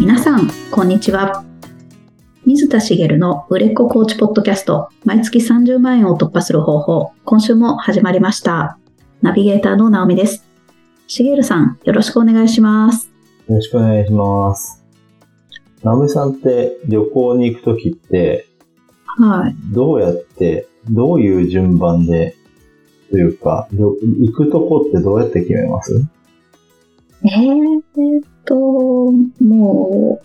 皆さん、こんにちは。水田茂の売れっ子コーチポッドキャスト、毎月30万円を突破する方法、今週も始まりました。ナビゲーターの直美です。茂さん、よろしくお願いします。よろしくお願いします。ナムさんって旅行に行くときって、はい。どうやって、どういう順番で、というか、旅行くとこってどうやって決めます？えーっと、も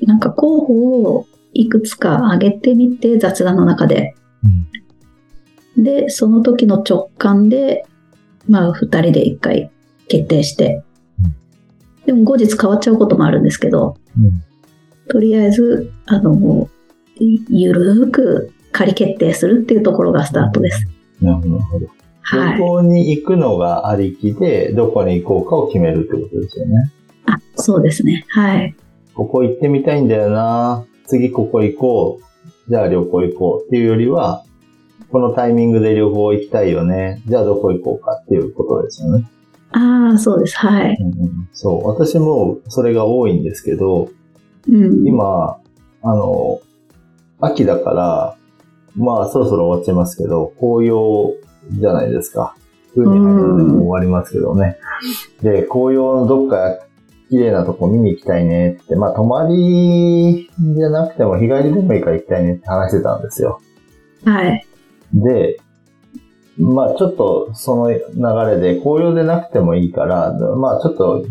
う、なんか候補をいくつか挙げてみて、雑談の中で。で、その時の直感で、まあ、二人で一回決定して。でも後日変わっちゃうこともあるんですけど、うん。とりあえず、あの、いゆるーく仮決定するっていうところがスタートです。なるほどなるほど。はい。旅行に行くのがありきで、どこに行こうかを決めるってことですよね。あ、そうですね。はい。ここ行ってみたいんだよな次ここ行こう。じゃあ旅行行こうっていうよりは、このタイミングで旅行行きたいよね。じゃあどこ行こうかっていうことですよね。ああ、そうです。はい。うんうんそう。私もそれが多いんですけど、うん。今、あの、秋だから、まあそろそろ終わっちゃいますけど、紅葉じゃないですか。冬に入るのでもう終わりますけどね。で、紅葉のどっか綺麗なとこ見に行きたいねって、まあ泊まりじゃなくても日帰りでもいいから行きたいねって話してたんですよ。はい。で、まあちょっとその流れで紅葉でなくてもいいから、まあちょっと、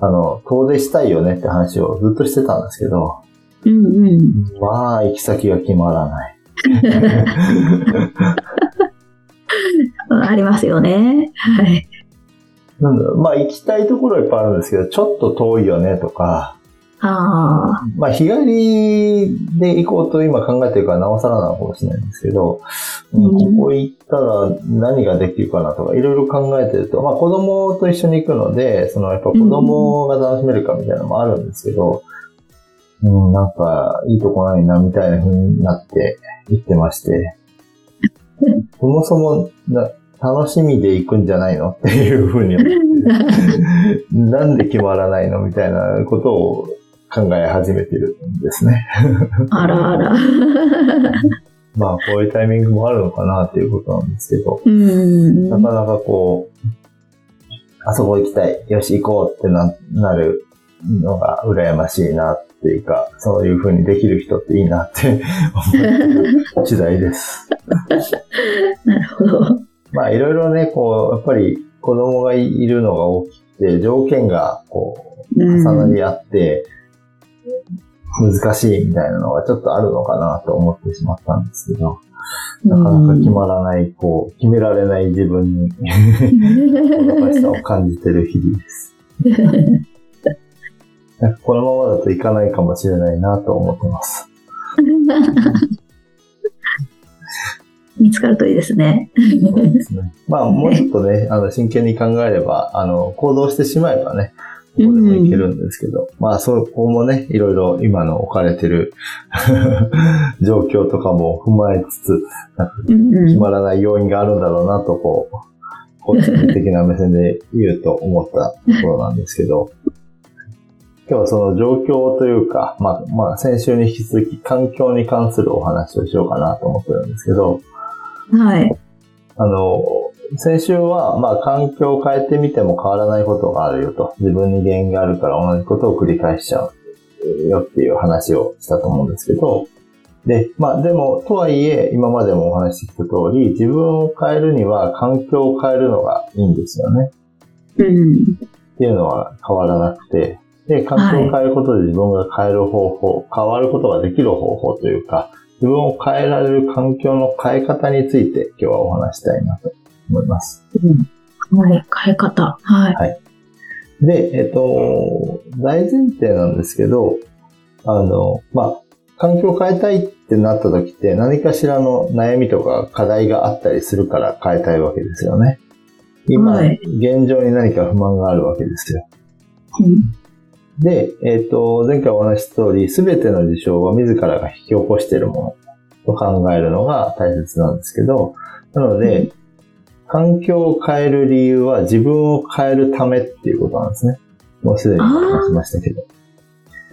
あの、遠出したいよねって話をずっとしてたんですけど、うんうん。まあ行き先が決まらない。ありますよね。はい。なんだろう、まあ行きたいところはいっぱいあるんですけど、ちょっと遠いよねとか、ああ。まあ日帰りで行こうと今考えてるからなおさらなのかもしれないんですけど、うんうん。ここ行ったら何ができるかなとかいろいろ考えてると、まあ子供と一緒に行くので、そのやっぱ子供が楽しめるかみたいなのもあるんですけど、うん、なんかいいとこないなみたいな風になって行ってまして、そもそもな楽しみで行くんじゃないのっていうふうに なんで決まらないのみたいなことを考え始めてるんですね。あらあら。まあ、こういうタイミングもあるのかなっていうことなんですけど、うん。なかなかこう、あそこ行きたい、よし行こうってななるのが羨ましいなっていうか、そういう風にできる人っていいなって思ってる次第です。なるほど。まあ、いろいろね、こう、やっぱり子供がいるのが大きくて、条件がこう、うん重なり合って、難しいみたいなのがちょっとあるのかなと思ってしまったんですけど、なかなか決まらない、こう、決められない自分に、もどかしさを感じてる日々です。なんかこのままだといかないかもしれないなと思ってます。見つかるといいですね。すね。まあ、もうちょっとね、あの、真剣に考えれば、あの、行動してしまえばね、どこでもいけるんですけど、まあ、そこもね、いろいろ今の置かれてる 状況とかも踏まえつつ、決まらない要因があるんだろうなと、こう、個人的な目線で言うと思ったところなんですけど、今日はその状況というか、まあ、まあ、先週に引き続き環境に関するお話をしようかなと思ってるんですけど、はい。あの、先週は、まあ、環境を変えてみても変わらないことがあるよと。自分に原因があるから同じことを繰り返しちゃうよっていう話をしたと思うんですけど、で、まあ、でも、とはいえ、今までもお話ししてきた通り、自分を変えるには環境を変えるのがいいんですよね。うん。っていうのは変わらなくて、で、環境を変えることで自分が変える方法、変わることができる方法というか、自分を変えられる環境の変え方について今日はお話したいなと思います。はい。変え方。はい。で、えっと、大前提なんですけど、あの、まあ、環境を変えたいってなった時って何かしらの悩みとか課題があったりするから変えたいわけですよね。今、はい現状に何か不満があるわけですよ。うんで、えっ、と、前回お話しした通り、すべての事象は自らが引き起こしているものと考えるのが大切なんですけど、なので、環境を変える理由は自分を変えるためっていうことなんですね。もうすでに話しましたけど。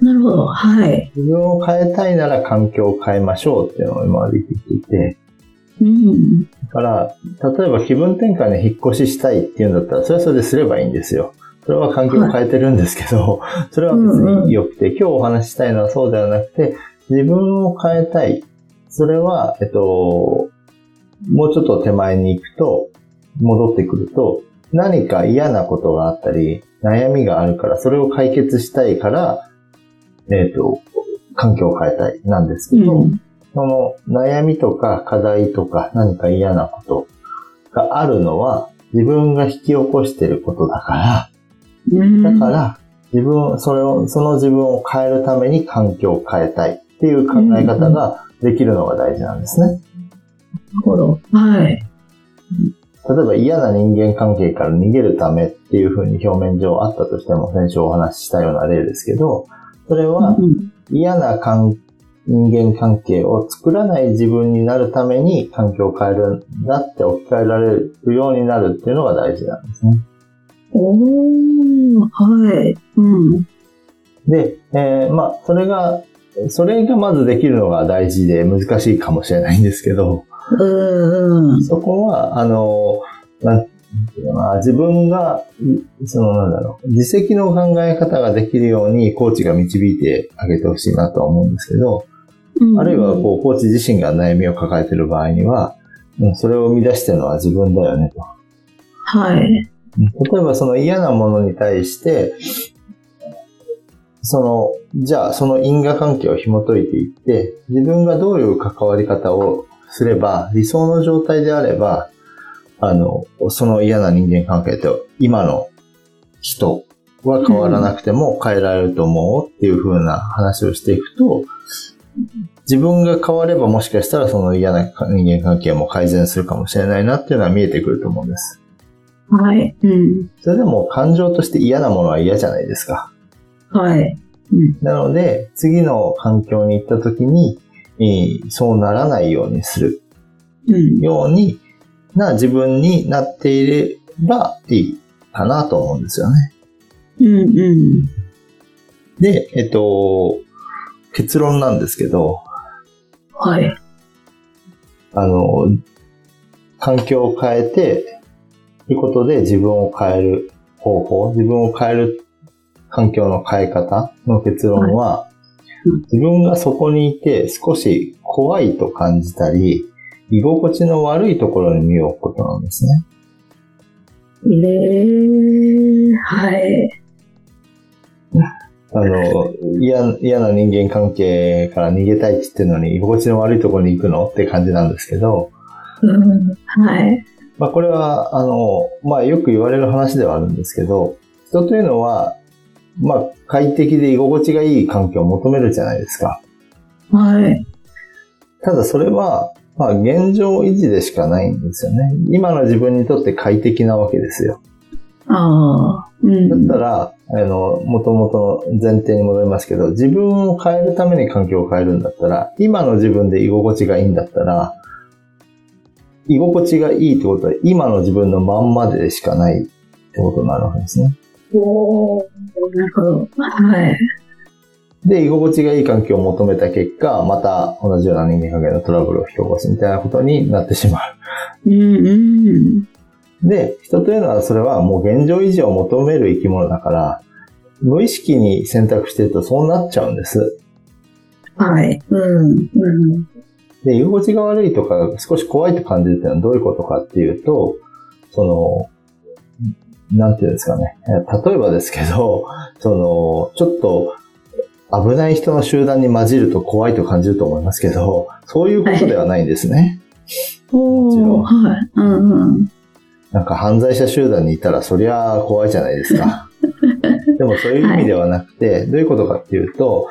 なるほど。はい。自分を変えたいなら環境を変えましょうっていうのを今まで言っていて、うん。だから、例えば気分転換で引っ越ししたいっていうんだったら、それはそれですればいいんですよ。それは環境を変えてるんですけど、それは別に良くて、今日お話ししたいのはそうではなくて、自分を変えたい。それは、えっと、もうちょっと手前に行くと、戻ってくると、何か嫌なことがあったり、悩みがあるから、それを解決したいから、えっと、環境を変えたいなんですけど、うん。その悩みとか課題とか何か嫌なことがあるのは自分が引き起こしてることだかうんら、だから自分、それを、その自分を変えるために環境を変えたいっていう考え方ができるのが大事なんですね。なるほど。はい。例えば嫌な人間関係から逃げるためっていうふうに表面上あったとしても先週お話ししたような例ですけど、それはうん嫌な関人間関係を作らない自分になるために環境を変えるんだって置き換えられるようになるっていうのが大事なんですね。おー、はい。うん。で、えーまあ、それが、それがまずできるのが大事で難しいかもしれないんですけど、うん。うんそこは、あの、なんていうのかな自分が、いそのなんだろう、自責の考え方ができるようにコーチが導いてあげてほしいなとは思うんですけど、あるいはこう、コーチ自身が悩みを抱えている場合には、うんそれを生み出してるのは自分だよねと。はい。例えばその嫌なものに対して、その、じゃあその因果関係を紐解いていって、自分がどういう関わり方をすれば、理想の状態であれば、あの、その嫌な人間関係と今の人は変わらなくても変えられると思うっていう風な話をしていくと、自分が変わればもしかしたらその嫌な人間関係も改善するかもしれないなっていうのは見えてくると思うんです。はい。うん。それでも感情として嫌なものは嫌じゃないですか。はい。うん。なので、次の環境に行った時に、えーそうならないようにするうん。ようにな自分になっていればいいかなと思うんですよね。うん。うん。で、えっと、結論なんですけど、はい。あの、環境を変えて、ということで自分を変える方法、自分を変える環境の変え方の結論は、うん自分がそこにいて少し怖いと感じたり、居心地の悪いところに身を置くことなんですね。えー、はい。あの、嫌嫌な人間関係から逃げたいって言ってるのに、居心地の悪いところに行くのって感じなんですけど、うん。はい。まあこれは、あの、まあよく言われる話ではあるんですけど、人というのは、まあ快適で居心地がいい環境を求めるじゃないですか。はい。ただそれは、まあ現状維持でしかないんですよね。今の自分にとって快適なわけですよ。ああ。うん。だったら、あの、もともとの前提に戻りますけど、自分を変えるために環境を変えるんだったら、今の自分で居心地がいいんだったら、居心地がいいってことは、今の自分のまんまでしかないってことになるわけですね。おーなるほど。はい。で、居心地がいい環境を求めた結果、また同じような人間関係のトラブルを引き起こすみたいなことになってしまうんうん。う。で、人というのはそれはもう現状維持を求める生き物だから、無意識に選択してるとそうなっちゃうんです。はい。うん。うん。で、居心地が悪いとか、少し怖いと感じるっていうのはどういうことかっていうと、その、なんていうんですかね。例えばですけど、その、ちょっと危ない人の集団に混じると怖いと感じると思いますけど、そういうことではないんですね。もちろんはい。うんうん。なんか犯罪者集団にいたらそりゃあ怖いじゃないですか。でもそういう意味ではなくて、どういうことかっていうと、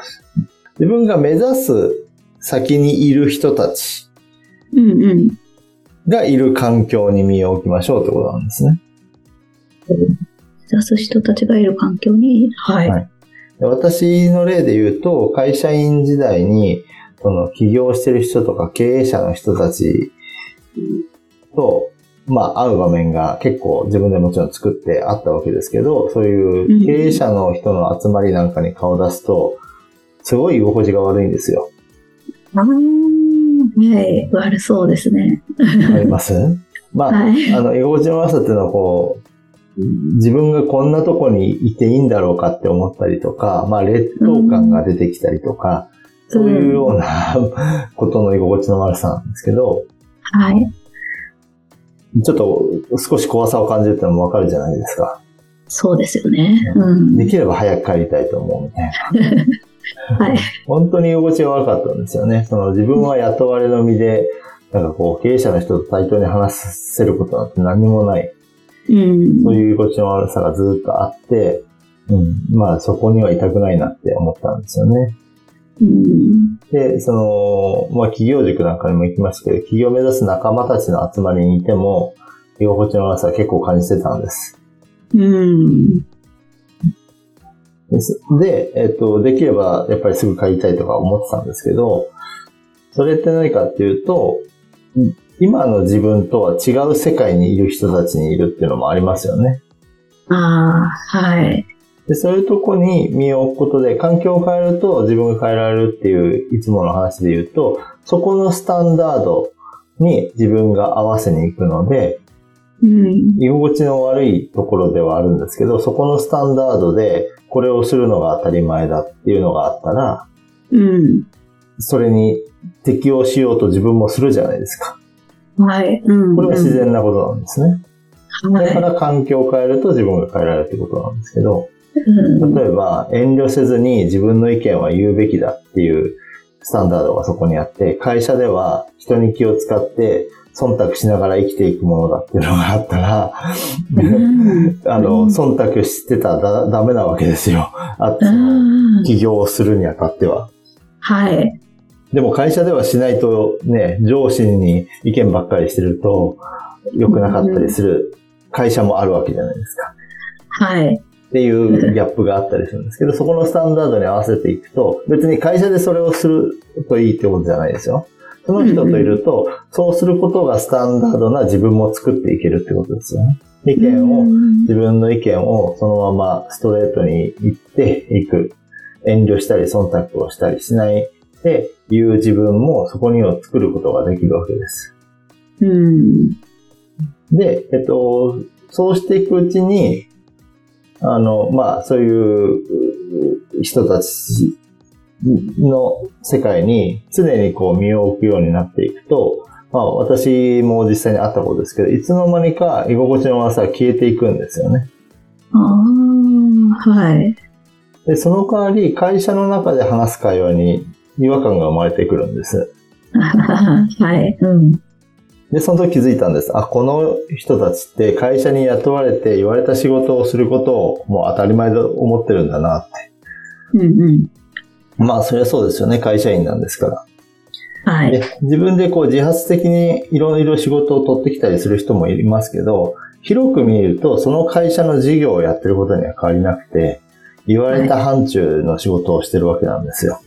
自分が目指す先にいる人たち。がいる環境に身を置きましょうってことなんですね。目指す人たちがいる環境に、はい。はいで私の例で言うと、会社員時代に、その起業してる人とか経営者の人たちと、まあ会う場面が結構自分でもちろん作ってあったわけですけど、そういう経営者の人の集まりなんかに顔を出すと、すごい居心地が悪いんですよ。あーはい。悪そうですね。あります？まあ、はい。あの、居心地の悪さっていうのはこう、自分がこんなとこにいていいんだろうかって思ったりとか、まあ劣等感が出てきたりとか、そういうような ことの居心地の悪さなんですけど、はい。ちょっと少し怖さを感じるってのもわかるじゃないですか。そうですよね。うん。できれば早く帰りたいと思うみたいな。はい。本当に居心地が悪かったんですよね。その自分は雇われの身で、なんかこう経営者の人と対等に話せることなんて何もない。うん。そういう居心地の悪さがずっとあって、うん。まあそこにはいたくないなって思ったんですよね。うん。で、その、まあ企業塾なんかにも行きましたけど、企業を目指す仲間たちの集まりにいても、居心地の悪さは結構感じてたんです。うん。ですで、えっと、できればやっぱりすぐ帰りたいとか思ってたんですけど、それって何かっていうと、今の自分とは違う世界にいる人たちにいるっていうのもありますよね。ああ、はい。で、そういうとこに身を置くことで、環境を変えると自分が変えられるっていう、いつもの話で言うと、そこのスタンダードに自分が合わせに行くので、うん。居心地の悪いところではあるんですけど、そこのスタンダードで、これをするのが当たり前だっていうのがあったら、うん。それに適応しようと自分もするじゃないですか。はい。うん。これは自然なことなんですね。はい。だから環境を変えると自分が変えられるってことなんですけど、うん。例えば遠慮せずに自分の意見は言うべきだっていうスタンダードがそこにあって、会社では人に気を使って忖度しながら生きていくものだっていうのがあったら、うん あの、うん忖度してたらだダメなわけですよ。あ。起業をするにあたっては。はい。でも会社ではしないとね、上司に意見ばっかりしてると良くなかったりする会社もあるわけじゃないですか。はい。っていうギャップがあったりするんですけど、そこのスタンダードに合わせていくと、別に会社でそれをするといいってことじゃないですよ。その人といると、そうすることがスタンダードな自分も作っていけるってことですよね。意見を、自分の意見をそのままストレートに言っていく。遠慮したり忖度をしたりしないでいう自分もそこにを作ることができるわけです。うん。で、えっと、そうしていくうちに、あの、まあ、そういうう人たちの世界に常にこう身を置くようになっていくと、まあ、私も実際にあったことですけど、いつの間にか居心地の悪さが消えていくんですよね。ああ、はい。で、その代わり会社の中で話す会話に違和感が生まれてくるんです。はい。うん。で、その時気づいたんです。あ、この人たちって会社に雇われて言われた仕事をすることをもう当たり前と思ってるんだなって。うんうん。まあ、そりゃそうですよね。会社員なんですから。はい。で自分でこう自発的にいろいろ仕事を取ってきたりする人もいますけど、広く見るとその会社の事業をやってることには変わりなくて、言われた範疇の仕事をしてるわけなんですよ。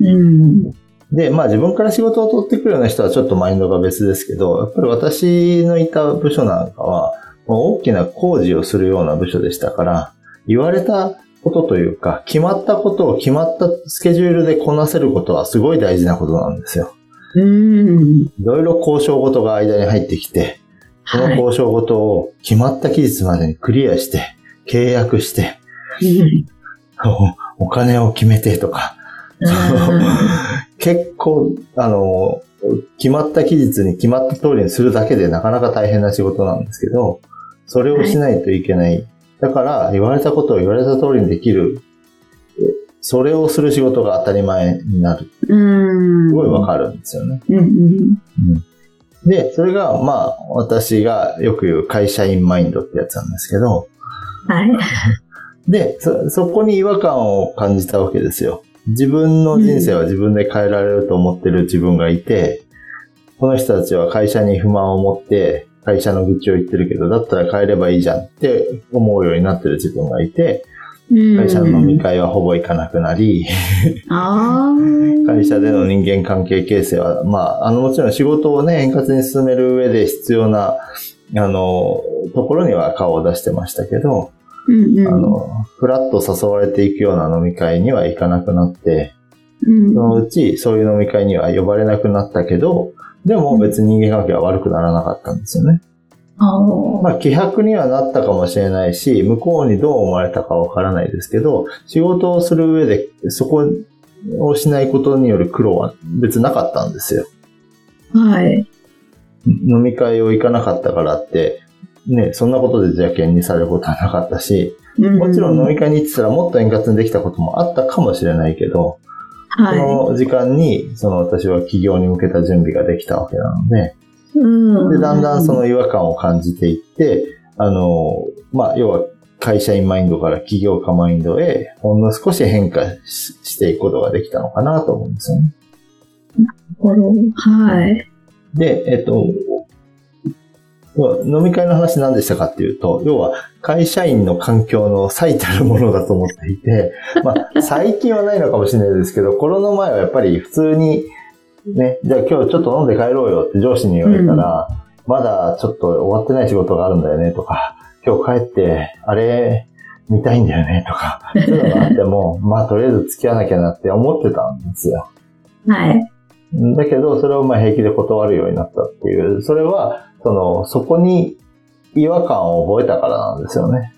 うん。で、まあ自分から仕事を取ってくるような人はちょっとマインドが別ですけど、やっぱり私のいた部署なんかは、大きな工事をするような部署でしたから、言われたことというか、決まったことを決まったスケジュールでこなせることはすごい大事なことなんですよ。うん。いろいろ交渉事が間に入ってきて、そのはい。交渉事を決まった期日までにクリアして、契約して、おお金を決めてとか、結構、あの、決まった期日に決まった通りにするだけでなかなか大変な仕事なんですけど、それをしないといけない。だから、言われたことを言われた通りにできる。それをする仕事が当たり前になる。うん。すごいわかるんですよね。うんうん。で、それが、まあ、私がよく言う会社員マインドってやつなんですけど、はい。で、そ、そこに違和感を感じたわけですよ。自分の人生は自分で変えられると思ってる自分がいて、この人たちは会社に不満を持って、会社の愚痴を言ってるけど、だったら変えればいいじゃんって思うようになってる自分がいて、会社の飲み会はほぼ行かなくなり。会社での人間関係形成は、まあ、あの、もちろん仕事をね、円滑に進める上で必要な、あの、ところには顔を出してましたけど、うんうん。あの、ふらっと誘われていくような飲み会には行かなくなって、うん。そのうちそういう飲み会には呼ばれなくなったけど、でも別に人間関係は悪くならなかったんですよね。まあ、希薄にはなったかもしれないし、向こうにどう思われたかわからないですけど、仕事をする上でそこをしないことによる苦労は別になかったんですよ。はい。飲み会を行かなかったからって、ね、そんなことで邪険にされることはなかったし、もちろん飲み会に行ってたらもっと円滑にできたこともあったかもしれないけど、そはの時間に、その私は起業に向けた準備ができたわけなので、い。うん。で、だんだんその違和感を感じていって、あの、まあ、要は会社員マインドから起業家マインドへ、ほんの少し変化ししていくことができたのかなと思うんですよね。はい。で、えっと、飲み会の話何でしたかっていうと、要は会社員の環境の最たるものだと思っていて、まあ、最近はないのかもしれないですけど、コロナ前はやっぱり普通に、ね、じゃあ今日ちょっと飲んで帰ろうよって上司に言われたら、まだちょっと終わってない仕事があるんだよねとか、今日帰って、あれ、見たいんだよねとか、そういうのがあっても、まあとりあえず付き合わなきゃなって思ってたんですよ。はい。だけど、それをまあ平気で断るようになったっていう、それは、その、そこに違和感を覚えたからなんですよね。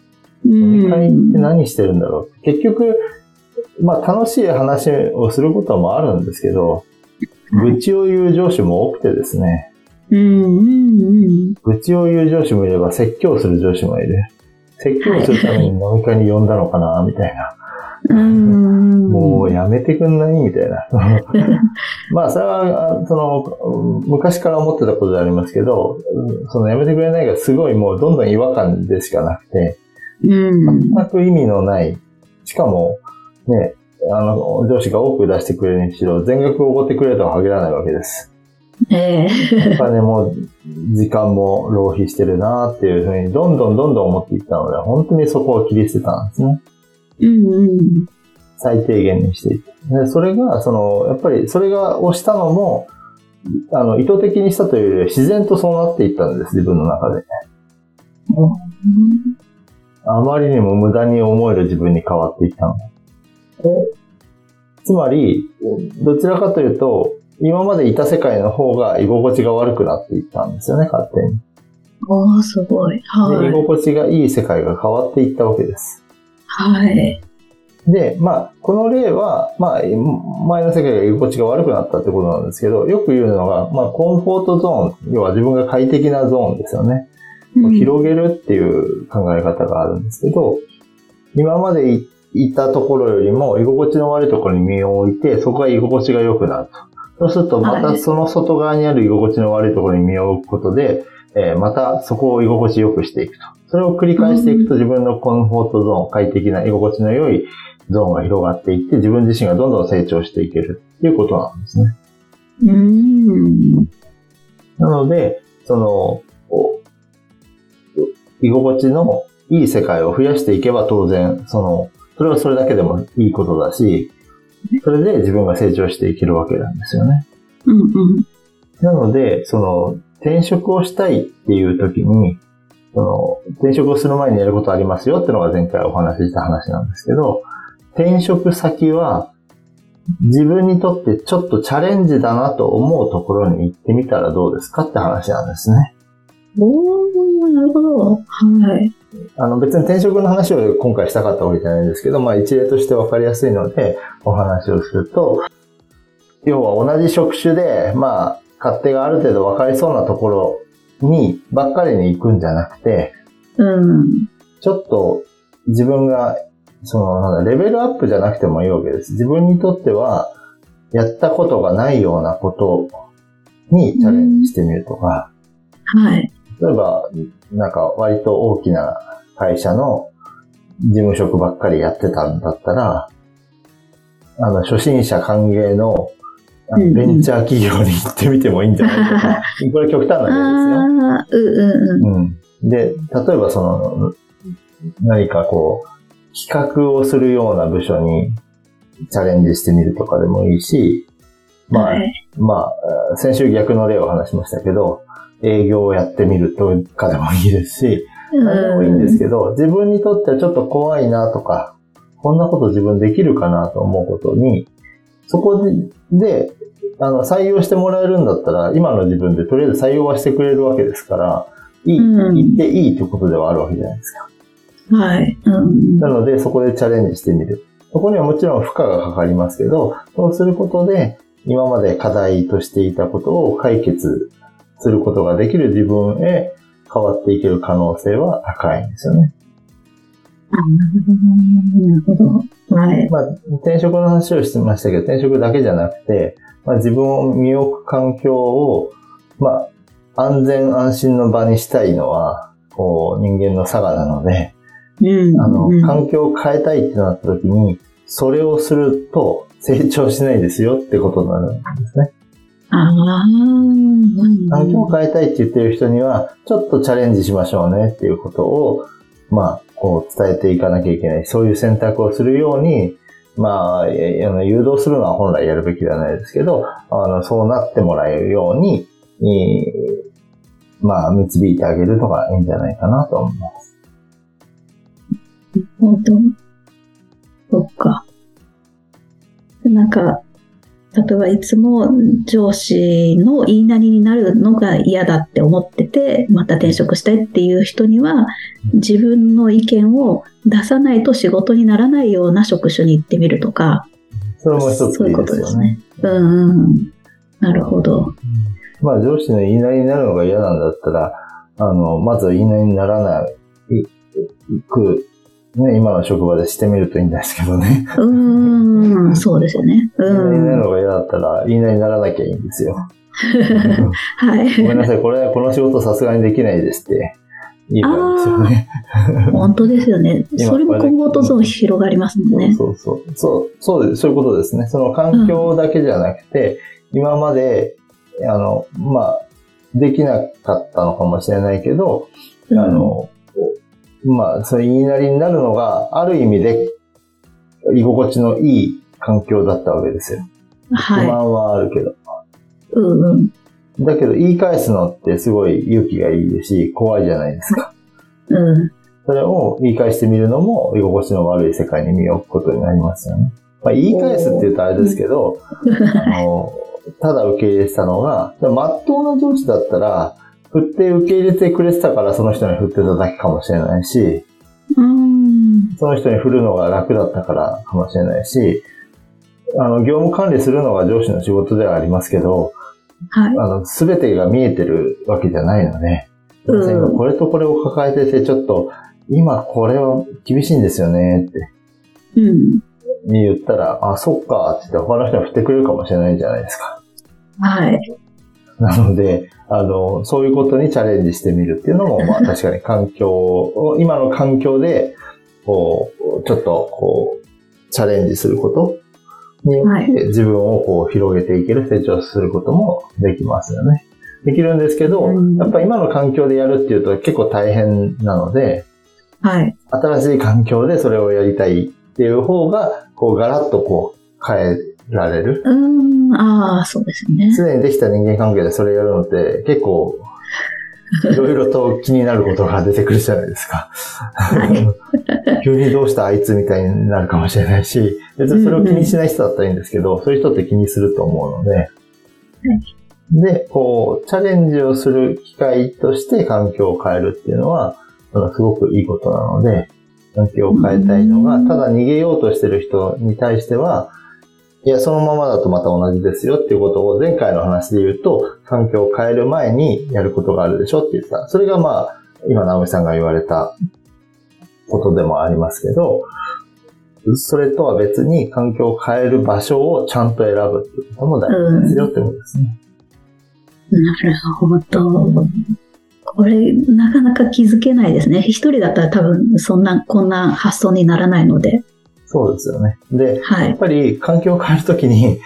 飲み会って何してるんだろう。結局、まあ楽しい話をすることもあるんですけど、愚痴を言う上司も多くてですね、うんうんうん。愚痴を言う上司もいれば説教する上司もいる。説教するために飲み会に呼んだのかな、みたいな。うん。もうやめてくんない？みたいな。まあ、それは、あその、昔から思ってたことでありますけど、そのやめてくれないがすごいもうどんどん違和感でしかなくて、うん。全く意味のない、しかも、ね、あの、上司が多く出してくれるにしろ、全額おごってくれとは限らないわけです。ええお金も、時間も浪費してるなっていうふうに、どんどんどんどん思っていったので、本当にそこを切り捨てたんですね。うんうん。最低限にしていく。でそれが、その、やっぱり、それが押したのも、あの、意図的にしたというよりは自然とそうなっていったんです、自分の中で。あまりにも無駄に思える自分に変わっていったの。つまり、どちらかというと、今までいた世界の方が居心地が悪くなっていったんですよね、勝手に。おー、すごい。はい。心地がいい世界が変わっていったわけです。はい。で、まあ、この例は、まあ、前の世界が居心地が悪くなったってことなんですけど、よく言うのが、まあ、コンフォートゾーン、要は自分が快適なゾーンですよね。うん広げるっていう考え方があるんですけど、今までいいたところよりも居心地の悪いところに身を置いて、そこが居心地が良くなると。そうすると、まはいたその外側にある居心地の悪いところに身を置くことで、えーまたそこを居心地よくしていくと。それを繰り返していくと自分のコンフォートゾーン、快適な居心地の良いゾーンが広がっていって、自分自身がどんどん成長していけるっていうことなんですね。うん。なので、その、お居心地のいい世界を増やしていけば当然、その、それはそれだけでもいいことだし、それで自分が成長していけるわけなんですよね。うんうん。なので、その、転職をしたいっていう時に、その、転職をする前にやることありますよってのが前回お話しした話なんですけど、転職先は、自分にとってちょっとチャレンジだなと思うところに行ってみたらどうですかって話なんですね。おー、なるほど。はい。あの別に転職の話を今回したかったわけじゃないんですけど、まあ一例として分かりやすいのでお話をすると、要は同じ職種で、まあ勝手がある程度分かりそうなところにばっかりに行くんじゃなくて、うん。ちょっと自分が、その、レベルアップじゃなくてもいいわけです。自分にとっては、やったことがないようなことにチャレンジしてみるとか、はい。例えば、なんか割と大きな会社の事務職ばっかりやってたんだったら、あの、初心者歓迎のベンチャー企業に行ってみてもいいんじゃないとか、これ極端な例ですよ。うんうんうん。で、例えばその、何かこう、企画をするような部署にチャレンジしてみるとかでもいいし、うん。まあ、はい。まあ、先週逆の例を話しましたけど、営業をやってみるとかでもいいですし、何でもいいんですけど、自分にとってはちょっと怖いなとか、こんなこと自分できるかなと思うことにそこで、あの、採用してもらえるんだったら、今の自分でとりあえず採用はしてくれるわけですから、いい、うん言っていいってことではあるわけじゃないですか。はい。うん。なので、そこでチャレンジしてみる。そこにはもちろん負荷がかかりますけど、そうすることで、今まで課題としていたことを解決することができる自分へ変わっていける可能性は高いんですよね。あなるほど。はい。まあ、転職の話をしてましたけど、転職だけじゃなくて、まあ、自分を身を置く環境を、まあ、安全安心の場にしたいのは、こう、人間の差がなので、うん。あの、うん環境を変えたいってなった時に、それをすると成長しないですよってことになるんですね。ああ、うん環境を変えたいって言ってる人には、ちょっとチャレンジしましょうねっていうことを、まあ、こう伝えていかなきゃいけない。そういう選択をするように、まあ、誘導するのは本来やるべきではないですけど、あの、そうなってもらえるように、えーまあ、導いてあげるのがいいんじゃないかなと思います。本当？そっか。なんか、例えばいつも上司の言いなりになるのが嫌だって思ってて、また転職したいっていう人には、自分の意見を出さないと仕事にならないような職種に行ってみるとか、それも一つそういういですよねとですね。。うんうん。なるほど。まあ上司の言いなりになるのが嫌なんだったら、あの、まずは言いなりにならないく、ね、今の職場でしてみるといいんですけどね。うーん、そうですよね。言いな。のが嫌だったら、言いなりにならなきゃいいんですよ。はい。ごめんなさい、これ、この仕事さすがにできないですっていいですよね。本当ですよね。今それも今後とそう広がりますもんね。そうそうそう。そう、そうです。そういうことですね。その環境だけじゃなくて、今まで、あの、まあ、できなかったのかもしれないけど、あの、まあ、そういう言いなりになるのが、ある意味で、居心地のいい環境だったわけですよ。不はい。満はあるけど。うんうん。だけど、言い返すのってすごい勇気がいいし、怖いじゃないですか。うん。それを言い返してみるのも、居心地の悪い世界に身を置くことになりますよね。まあ、言い返すって言うとあれですけど、あの、ただ受け入れてたのが、まっとうな上司だったら、振って受け入れてくれてたからその人に振ってただけかもしれないし、うん。その人に振るのが楽だったからかもしれないし、あの、業務管理するのが上司の仕事ではありますけど、はい。あの、すべてが見えてるわけじゃないので、うん今これとこれを抱えてて、ちょっと、今これは厳しいんですよねってうん。言ったら、あ、そっかって言って他の人に振ってくれるかもしれないじゃないですか。はい。なので、あの、そういうことにチャレンジしてみるっていうのも、まあ 確かに環境を、今の環境で、こう、ちょっと、こう、チャレンジすることによはって自分をこう広げていける、成長することもできますよね。できるんですけど、うんやっぱり今の環境でやるっていうと結構大変なので、はい。新しい環境でそれをやりたいっていう方が、こうガラッとこう変えられる。うん。ああ、そうですね。すでにできた人間関係でそれやるのって結構、いろいろと気になることが出てくるじゃないですか。急にどうしたあいつみたいになるかもしれないし、別にそれを気にしない人だったらいいんですけど、そういう人って気にすると思うので、で、こう、チャレンジをする機会として環境を変えるっていうのは、すごくいいことなので、環境を変えたいのが、うん。ただ逃げようとしてる人に対しては、いや、そのままだとまた同じですよっていうことを前回の話で言うと、環境を変える前にやることがあるでしょって言った。それがまあ、今、直美さんが言われたことでもありますけど、それとは別に環境を変える場所をちゃんと選ぶっていうことも大事ですよってことですね。なるほど。これ、なかなか気づけないですね。一人だったら多分、そんな、こんな発想にならないので。そうですよね。で、はい。やっぱり環境を変えるときに、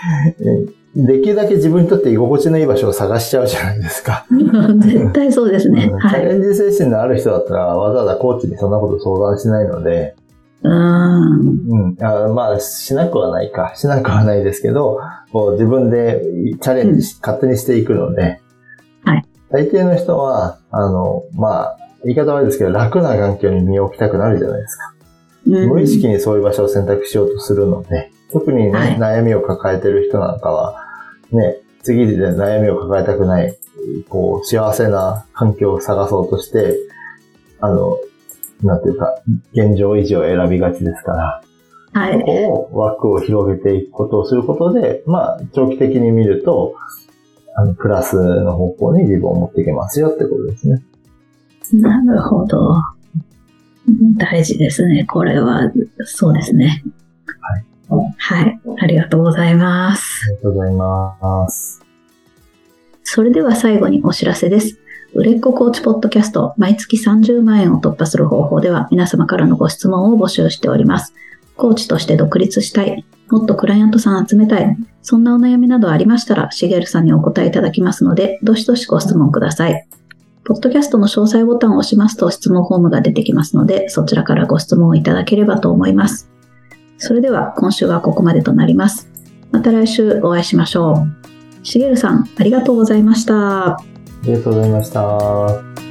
えできるだけ自分にとって居心地のいい場所を探しちゃうじゃないですか。絶対そうですね。チャレンジ精神のある人だったらわざわざコーチにそんなこと相談しないので、うん。うん、あまあ、しなくはないか。しなくはないですけど、こう自分でチャレンジし、勝手にしていくので、はい。大抵の人は、あの、まあ、言い方悪いですけど、楽な環境に身を置きたくなるじゃないですか。無意識にそういう場所を選択しようとするので、特にね、はい悩みを抱えてる人なんかは、ね、次で悩みを抱えたくない、こう、幸せな環境を探そうとして、あの、なんていうか、現状維持を選びがちですから、そはい。こを枠を広げていくことをすることで、まあ、長期的に見ると、あの、プラスの方向に自分を持っていけますよってことですね。なるほど。大事ですね。これは、そうですね。はい。はい。ありがとうございます。ありがとうございます。それでは最後にお知らせです。売れっ子コーチポッドキャスト、毎月30万円を突破する方法では、皆様からのご質問を募集しております。コーチとして独立したい、もっとクライアントさん集めたい、そんなお悩みなどありましたら、しげるさんにお答えいただきますので、どしどしご質問ください。ポッドキャストの詳細ボタンを押しますと質問フォームが出てきますので、そちらからご質問をいただければと思います。それでは今週はここまでとなります。また来週お会いしましょう。しげるさん、ありがとうございました。ありがとうございました。